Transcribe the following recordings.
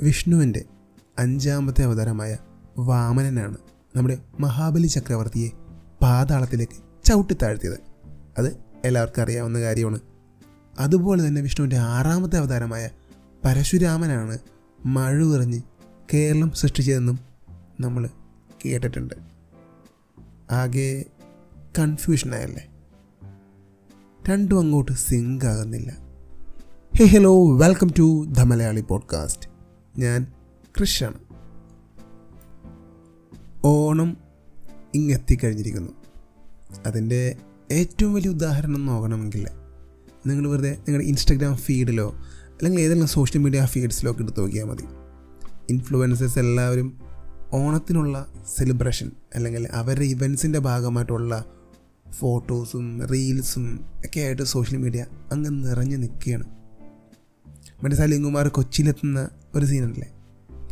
വിഷ്ണുവിന്റെ അഞ്ചാമത്തെ അവതാരമായ വാമനനാണ് നമ്മുടെ മഹാബലി ചക്രവർത്തിയെ പാതാളത്തിലേക്ക് ചവിട്ടിത്താഴ്ത്തിയത്. അത് എല്ലാവർക്കും അറിയാവുന്ന കാര്യമാണ്. അതുപോലെ തന്നെ വിഷ്ണുവിന്റെ ആറാമത്തെ അവതാരമായ പരശുരാമനാണ് മഴ കേരളം സൃഷ്ടിച്ചതെന്നും നമ്മൾ കേട്ടിട്ടുണ്ട്. ആകെ കൺഫ്യൂഷനായല്ലേ? രണ്ടും അങ്ങോട്ട് സിങ്ക് ആകുന്നില്ല hey hello welcome to the Malayali podcast. ഞാൻ കൃഷാണ് ഓണം ഇങ്ങെത്തിക്കഴിഞ്ഞിരിക്കുന്നു. അതിന്റെ ഏറ്റവും വലിയ ഉദാഹരണം നോക്കണമെങ്കിൽ നിങ്ങൾ വെറുതെ നിങ്ങളുടെ ഇൻസ്റ്റഗ്രാം ഫീഡിലോ അല്ലെങ്കിൽ ഏതെങ്കിലും സോഷ്യൽ മീഡിയ ഫീഡ്സിലോ ഒക്കെ എടുത്ത് നോക്കിയാൽ മതി. ഇൻഫ്ലുവൻസേഴ്സ് എല്ലാവരും ഓണത്തിനുള്ള സെലിബ്രേഷൻ അല്ലെങ്കിൽ അവരുടെ ഇവൻസിന്റെ ഭാഗമായിട്ടുള്ള ഫോട്ടോസും റീൽസും ഒക്കെ ആയിട്ട് സോഷ്യൽ മീഡിയ അങ്ങ് നിറഞ്ഞു നിൽക്കുകയാണ്. മറ്റേ സലീംകുമാർ കൊച്ചിയിലെത്തുന്ന ഒരു സീനല്ലേ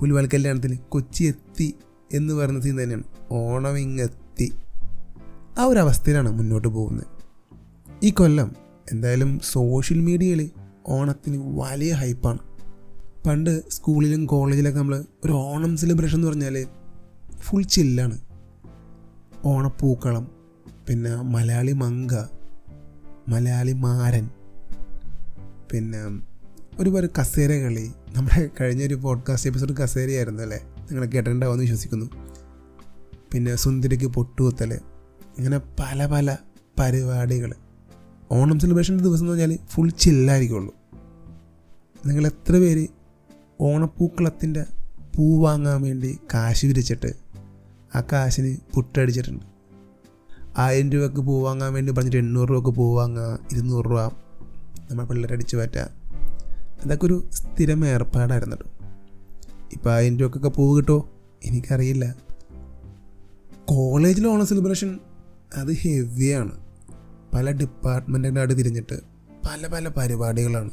പുലിവാൽ കല്യാണത്തിന് കൊച്ചി എത്തി എന്ന് പറഞ്ഞ സീൻ തന്നെയാണ്. ഓണം ഇങ്ങെത്തി ആ ഒരു അവസ്ഥയിലാണ് മുന്നോട്ട് പോകുന്നത്. ഈ കൊല്ലം എന്തായാലും സോഷ്യൽ മീഡിയയിൽ ഓണത്തിന് വലിയ ഹൈപ്പാണ്. പണ്ട് സ്കൂളിലും കോളേജിലൊക്കെ നമ്മൾ ഒരു ഓണം സെലിബ്രേഷൻ എന്ന് പറഞ്ഞാൽ ഫുൾ ചില്ലാണ് ഓണപ്പൂക്കളം പിന്നെ മലയാളി മങ്ക മലയാളി മാരൻ പിന്നെ ഒരുപാട് കസേര കളി. നമ്മുടെ കഴിഞ്ഞ ഒരു പോഡ്കാസ്റ്റ് എപ്പിസോഡ് കസേരയായിരുന്നു അല്ലേ? നിങ്ങൾ കേട്ടിട്ടുണ്ടാവുമെന്ന് വിശ്വസിക്കുന്നു. പിന്നെ സുന്ദരിക്ക് പൊട്ടുകുത്തൽ ഇങ്ങനെ പല പല പരിപാടികൾ ഓണം സെലിബ്രേഷന്റെ ദിവസം എന്ന് പറഞ്ഞാൽ ഫുൾ ചില്ലായിരിക്കുള്ളൂ നിങ്ങൾ എത്ര പേര് ഓണപ്പൂക്കളത്തിന്റെ പൂ വാങ്ങാൻ വേണ്ടി കാശ് വിരിച്ചിട്ട് ആ കാശിന് പുട്ടടിച്ചിട്ടുണ്ട്. ആയിരം രൂപക്ക് പൂ വാങ്ങാൻ വേണ്ടി പറഞ്ഞിട്ട് എണ്ണൂറ് രൂപക്ക് പൂ വാങ്ങുക ഇരുന്നൂറ് രൂപ നമ്മൾ പിള്ളേരടിച്ച് പറ്റുക അതൊക്കെ ഒരു സ്ഥിരം ഏർപ്പാടായിരുന്നു കേട്ടോ ഇപ്പം ആയിരം പൂവ് കിട്ടുമോ എനിക്കറിയില്ല. കോളേജിലെ ഓണം സെലിബ്രേഷൻ അത് ഹെവിയാണ്. പല ഡിപ്പാർട്ട്മെന്റുകളായിട്ട് തിരിഞ്ഞിട്ട് പല പല പരിപാടികളാണ്.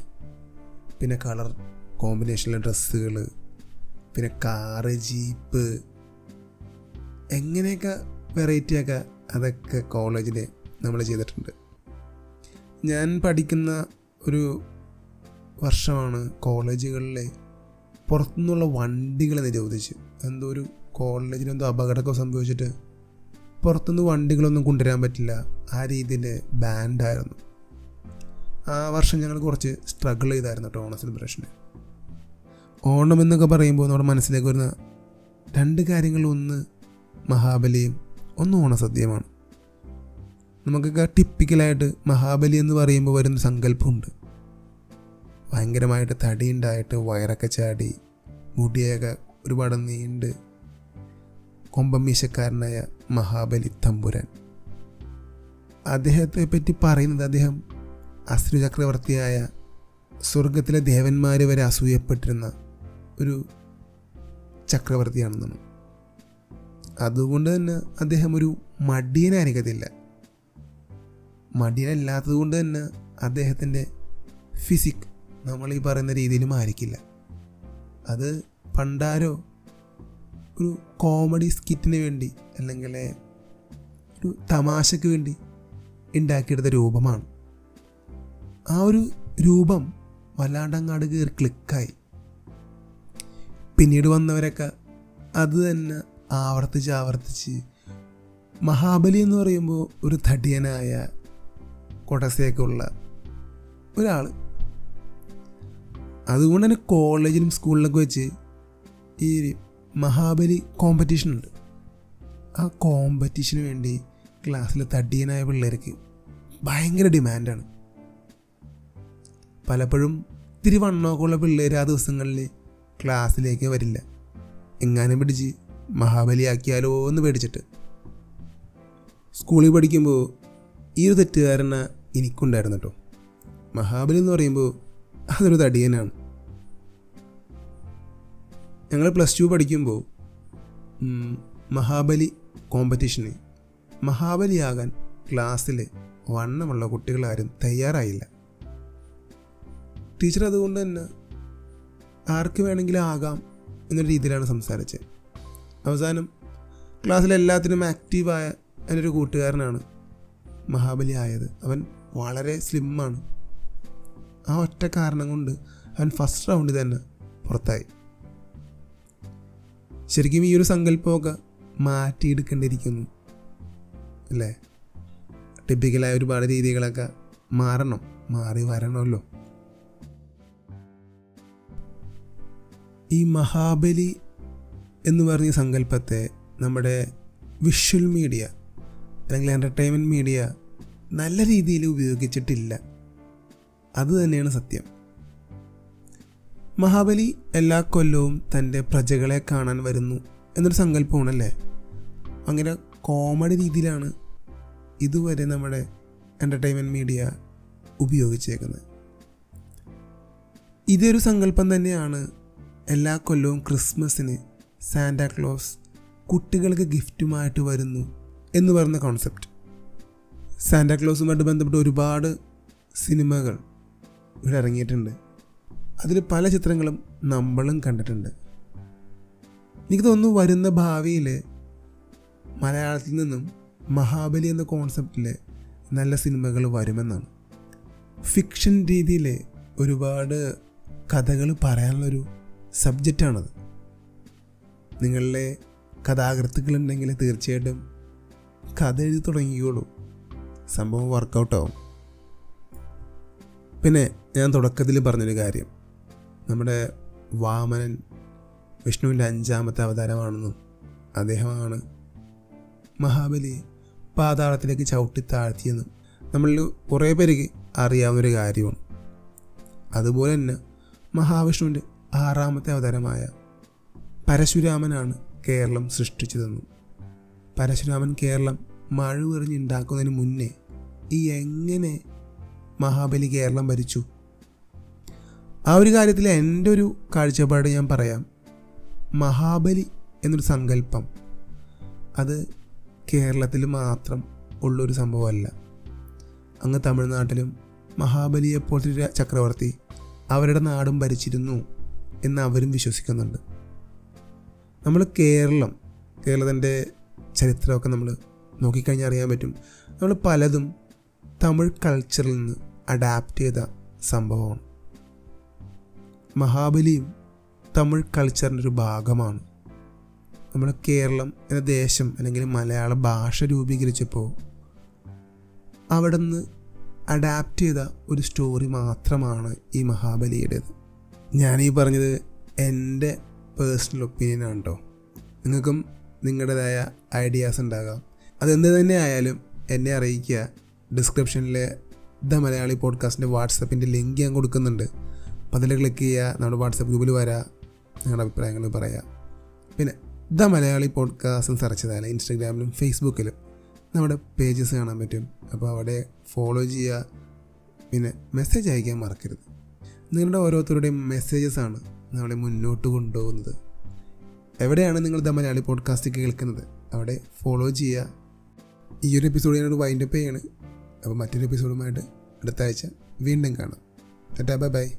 പിന്നെ കളർ കോമ്പിനേഷനിലെ ഡ്രസ്സുകൾ പിന്നെ കാറ് ജീപ്പ് എങ്ങനെയൊക്കെ വെറൈറ്റിയൊക്കെ അതൊക്കെ കോളേജിൽ നമ്മൾ ചെയ്തിട്ടുണ്ട്. ഞാൻ പഠിക്കുന്ന ഒരു വർഷമാണ് കോളേജുകളിലെ പുറത്തുനിന്നുള്ള വണ്ടികളെ നിരോധിച്ച്. എന്തോ ഒരു കോളേജിനെന്തോ അപകടമൊക്കെ സംഭവിച്ചിട്ട് പുറത്തുനിന്ന് വണ്ടികളൊന്നും കൊണ്ടുവരാൻ പറ്റില്ല. ആ രീതിയിൽ ബാൻഡായിരുന്നു. ആ വർഷം ഞങ്ങൾ കുറച്ച് സ്ട്രഗിൾ ചെയ്തായിരുന്നു കേട്ടോ ഓണ സെലിബ്രേഷന് ഓണം എന്നൊക്കെ പറയുമ്പോൾ നമ്മുടെ മനസ്സിലേക്ക് വരുന്ന രണ്ട് കാര്യങ്ങൾ. ഒന്ന് മഹാബലിയും ഒന്ന് ഓണസദ്യയുമാണ്. നമുക്കൊക്കെ ടിപ്പിക്കലായിട്ട് മഹാബലി എന്ന് പറയുമ്പോൾ വരുന്ന സങ്കല്പമുണ്ട്. ഭയങ്കരമായിട്ട് തടിയുണ്ടായിട്ട് വയറൊക്കെ ചാടി മുടിയൊക്കെ ഒരുപാട് നീണ്ട് കൊമ്പം മീശക്കാരനായ മഹാബലി തമ്പുരാൻ. അദ്ദേഹത്തെ പറ്റി പറയുന്നത് അദ്ദേഹം അശ്രു ചക്രവർത്തിയായ സ്വർഗത്തിലെ ദേവന്മാർ വരെ അസൂയപ്പെട്ടിരുന്ന ഒരു ചക്രവർത്തിയാണെന്നാണ്. അതുകൊണ്ട് തന്നെ അദ്ദേഹം ഒരു മടിയനായിരിക്കത്തില്ല മടിയനല്ലാത്തത് കൊണ്ട് തന്നെ അദ്ദേഹത്തിന്റെ ഫിസിക് നമ്മൾ ഈ പറയുന്ന രീതിയിലും ആയിരിക്കില്ല. അത് പണ്ടാരോ ഒരു കോമഡി സ്കിറ്റിന് വേണ്ടി അല്ലെങ്കിൽ ഒരു തമാശയ്ക്ക് വേണ്ടി ഉണ്ടാക്കിയെടുത്ത രൂപമാണ്. ആ ഒരു രൂപം വല്ലാണ്ടങ്ങാട് കയറി ക്ലിക്കായി പിന്നീട് വന്നവരൊക്കെ അത് തന്നെ ആവർത്തിച്ച് ആവർത്തിച്ച് മഹാബലി എന്ന് പറയുമ്പോൾ ഒരു തടിയനായ കൊടസയൊക്കെ ഉള്ള ഒരാൾ അതുകൊണ്ട് തന്നെ കോളേജിലും സ്കൂളിലൊക്കെ വെച്ച് ഈ മഹാബലി കോമ്പറ്റീഷൻ ഉണ്ട്. ആ കോമ്പറ്റീഷന് വേണ്ടി ക്ലാസ്സിലെ തടിയനായ പിള്ളേർക്ക് ഭയങ്കര ഡിമാൻഡാണ് പലപ്പോഴും ഇത്തിരി വണ്ണമൊക്കെ ഉള്ള പിള്ളേർ ആ ദിവസങ്ങളിൽ ക്ലാസ്സിലേക്ക് വരില്ല. എങ്ങാനും പിടിച്ച് മഹാബലിയാക്കിയാലോ എന്ന് പേടിച്ചിട്ട്. സ്കൂളിൽ പഠിക്കുമ്പോൾ ഈ ഒരു തെറ്റുകാരന എനിക്കുണ്ടായിരുന്നു കേട്ടോ മഹാബലി എന്ന് പറയുമ്പോൾ അതൊരു തടിയനാണ്. ഞങ്ങൾ പ്ലസ് ടു പഠിക്കുമ്പോൾ മഹാബലി കോമ്പറ്റീഷന് മഹാബലിയാകാൻ ക്ലാസ്സിൽ വണ്ണമുള്ള കുട്ടികളാരും തയ്യാറായില്ല. ടീച്ചർ അതുകൊണ്ട് തന്നെ ആർക്ക് വേണമെങ്കിലും ആകാം എന്ന രീതിയിലാണ് സംസാരിച്ചത്. അവസാനം ക്ലാസ്സിൽ എല്ലാത്തിനും ആക്റ്റീവായ എന്റെ ഒരു കൂട്ടുകാരനാണ് മഹാബലി ആയത്. അവൻ വളരെ സ്ലിമ്മാണ് ആ ഒറ്റ കാരണം കൊണ്ട് അവൻ ഫസ്റ്റ് റൗണ്ടിൽ തന്നെ പുറത്തായി. ശരിക്കും ഈ ഒരു സങ്കല്പമൊക്കെ മാറ്റിയെടുക്കേണ്ടിയിരിക്കുന്നു. അല്ലേ? ടിപ്പിക്കലായ ഒരുപാട് രീതികളൊക്കെ മാറണം. മാറി വരണമല്ലോ. ഈ മഹാബലി എന്ന് പറഞ്ഞ സങ്കല്പത്തെ നമ്മുടെ വിഷ്വൽ മീഡിയ അല്ലെങ്കിൽ എന്റർടൈൻമെന്റ് മീഡിയ നല്ല രീതിയിൽ ഉപയോഗിച്ചിട്ടില്ല. അത് തന്നെയാണ് സത്യം. മഹാബലി എല്ലാ കൊല്ലവും തന്റെ പ്രജകളെ കാണാൻ വരുന്നു എന്നൊരു സങ്കല്പമാണല്ലേ? അങ്ങനെ കോമഡി രീതിയിലാണ് ഇതുവരെ നമ്മുടെ എന്റർടൈൻമെന്റ് മീഡിയ ഉപയോഗിച്ചേക്കുന്നത്. ഇതൊരു സങ്കല്പം തന്നെയാണ് എല്ലാ കൊല്ലവും ക്രിസ്മസിന് സാന്റാക്ലോസ് കുട്ടികൾക്ക് ഗിഫ്റ്റുമായിട്ട് വരുന്നു എന്ന് പറയുന്ന കോൺസെപ്റ്റ് സാന്റാക്ലോസുമായിട്ട് ബന്ധപ്പെട്ട് ഒരുപാട് സിനിമകൾ ഇവിടെ ഇറങ്ങിയിട്ടുണ്ട്. അതിൽ പല ചിത്രങ്ങളും നമ്മളും കണ്ടിട്ടുണ്ട്. എനിക്ക് തോന്നുന്നു വരുന്ന ഭാവിയിൽ മലയാളത്തിൽ നിന്നും മഹാബലി എന്ന കോൺസെപ്റ്റിൽ നല്ല സിനിമകൾ വരുമെന്നാണ്. ഫിക്ഷൻ രീതിയിൽ ഒരുപാട് കഥകൾ പറയാനുള്ളൊരു സബ്ജക്റ്റാണത് നിങ്ങളിലെ കഥാകൃത്തുക്കളുണ്ടെങ്കിൽ തീർച്ചയായിട്ടും കഥ എഴുതി തുടങ്ങിക്കോളൂ. സംഭവം വർക്കൗട്ടാവും പിന്നെ ഞാൻ തുടക്കത്തിൽ പറഞ്ഞൊരു കാര്യം. നമ്മുടെ വാമനൻ വിഷ്ണുവിന്റെ അഞ്ചാമത്തെ അവതാരമാണെന്നും അദ്ദേഹമാണ് മഹാബലിയെ പാതാളത്തിലേക്ക് ചവിട്ടി താഴ്ത്തിയെന്നും നമ്മളിൽ കുറേ പേർക്ക് അറിയാവുന്നൊരു കാര്യമാണ്. അതുപോലെ തന്നെ മഹാവിഷ്ണുവിന്റെ ആറാമത്തെ അവതാരമായ പരശുരാമനാണ് കേരളം സൃഷ്ടിച്ചതെന്നും പരശുരാമൻ കേരളം മഴുവെറിഞ്ഞുണ്ടാക്കുന്നതിന് മുന്നേ ഈ എങ്ങനെ മഹാബലി കേരളം ഭരിച്ചു ആ ഒരു കാര്യത്തിൽ എന്റെ ഒരു കാഴ്ചപ്പാട് ഞാൻ പറയാം. മഹാബലി എന്നൊരു സങ്കല്പം. അത് കേരളത്തിൽ മാത്രം ഉള്ളൊരു സംഭവമല്ല. അങ്ങ് തമിഴ്നാട്ടിലും മഹാബലിയെ പോലത്തെ ചക്രവർത്തി അവരുടെ നാടും ഭരിച്ചിരുന്നു എന്ന് അവരും വിശ്വസിക്കുന്നുണ്ട്. നമ്മൾ കേരളം കേരളത്തിന്റെ ചരിത്രമൊക്കെ നമ്മൾ നോക്കിക്കഴിഞ്ഞാൽ അറിയാൻ പറ്റും. നമ്മൾ പലതും തമിഴ് കൾച്ചറിൽ നിന്ന് അഡാപ്റ്റ് ചെയ്ത സംഭവമാണ്. മഹാബലിയും തമിഴ് കൾച്ചറിന്റെ ഒരു ഭാഗമാണ്. നമ്മുടെ കേരളം എന്ന ദേശം അല്ലെങ്കിൽ മലയാള ഭാഷ രൂപീകരിച്ചപ്പോൾ അവിടെ നിന്ന് അഡാപ്റ്റ് ചെയ്ത ഒരു സ്റ്റോറി മാത്രമാണ് ഈ മഹാബലിയുടേത്. ഞാനീ പറഞ്ഞത് എന്റെ പേഴ്സണൽ ഒപ്പീനിയൻ ആണ് കേട്ടോ നിങ്ങൾക്കും നിങ്ങളുടേതായ ഐഡിയാസ് ഉണ്ടാകാം. അതെന്ത് തന്നെ ആയാലും എന്നെ അറിയിക്കുക. ഡിസ്ക്രിപ്ഷനിലെ ദ മലയാളി പോഡ്കാസ്റ്റിന്റെ വാട്സപ്പിന്റെ ലിങ്ക് ഞാൻ കൊടുക്കുന്നുണ്ട്. അപ്പോൾ അതിൽ ക്ലിക്ക് ചെയ്യുക നമ്മുടെ വാട്സപ്പ് ഗ്രൂപ്പിൽ വരാം നിങ്ങളുടെ അഭിപ്രായങ്ങൾ പറയാം പിന്നെ ദ മലയാളി പോഡ്കാസ്റ്റ് സെർച്ച് ചെയ്താൽ ഇൻസ്റ്റാഗ്രാമിലും ഫേസ്ബുക്കിലും നമ്മുടെ പേജസ് കാണാൻ പറ്റും. അപ്പോൾ അവിടെ ഫോളോ ചെയ്യുക പിന്നെ മെസ്സേജ് അയക്കാൻ മറക്കരുത്. നിങ്ങളുടെ ഓരോരുത്തരുടെയും മെസ്സേജസാണ് നമ്മളെ മുന്നോട്ട് കൊണ്ടുപോകുന്നത്. എവിടെയാണ് നിങ്ങൾ ദ മലയാളി പോഡ്കാസ്റ്റ് കേൾക്കുന്നത്? അവിടെ ഫോളോ ചെയ്യുക. ഈ ഒരു എപ്പിസോഡ് ഞാനൊരു വൈൻഡപ്പ് ചെയ്യാണ്. അപ്പോൾ മറ്റൊരു എപ്പിസോഡുമായിട്ട് അടുത്ത ആഴ്ച വീണ്ടും കാണാം. Tata bye bye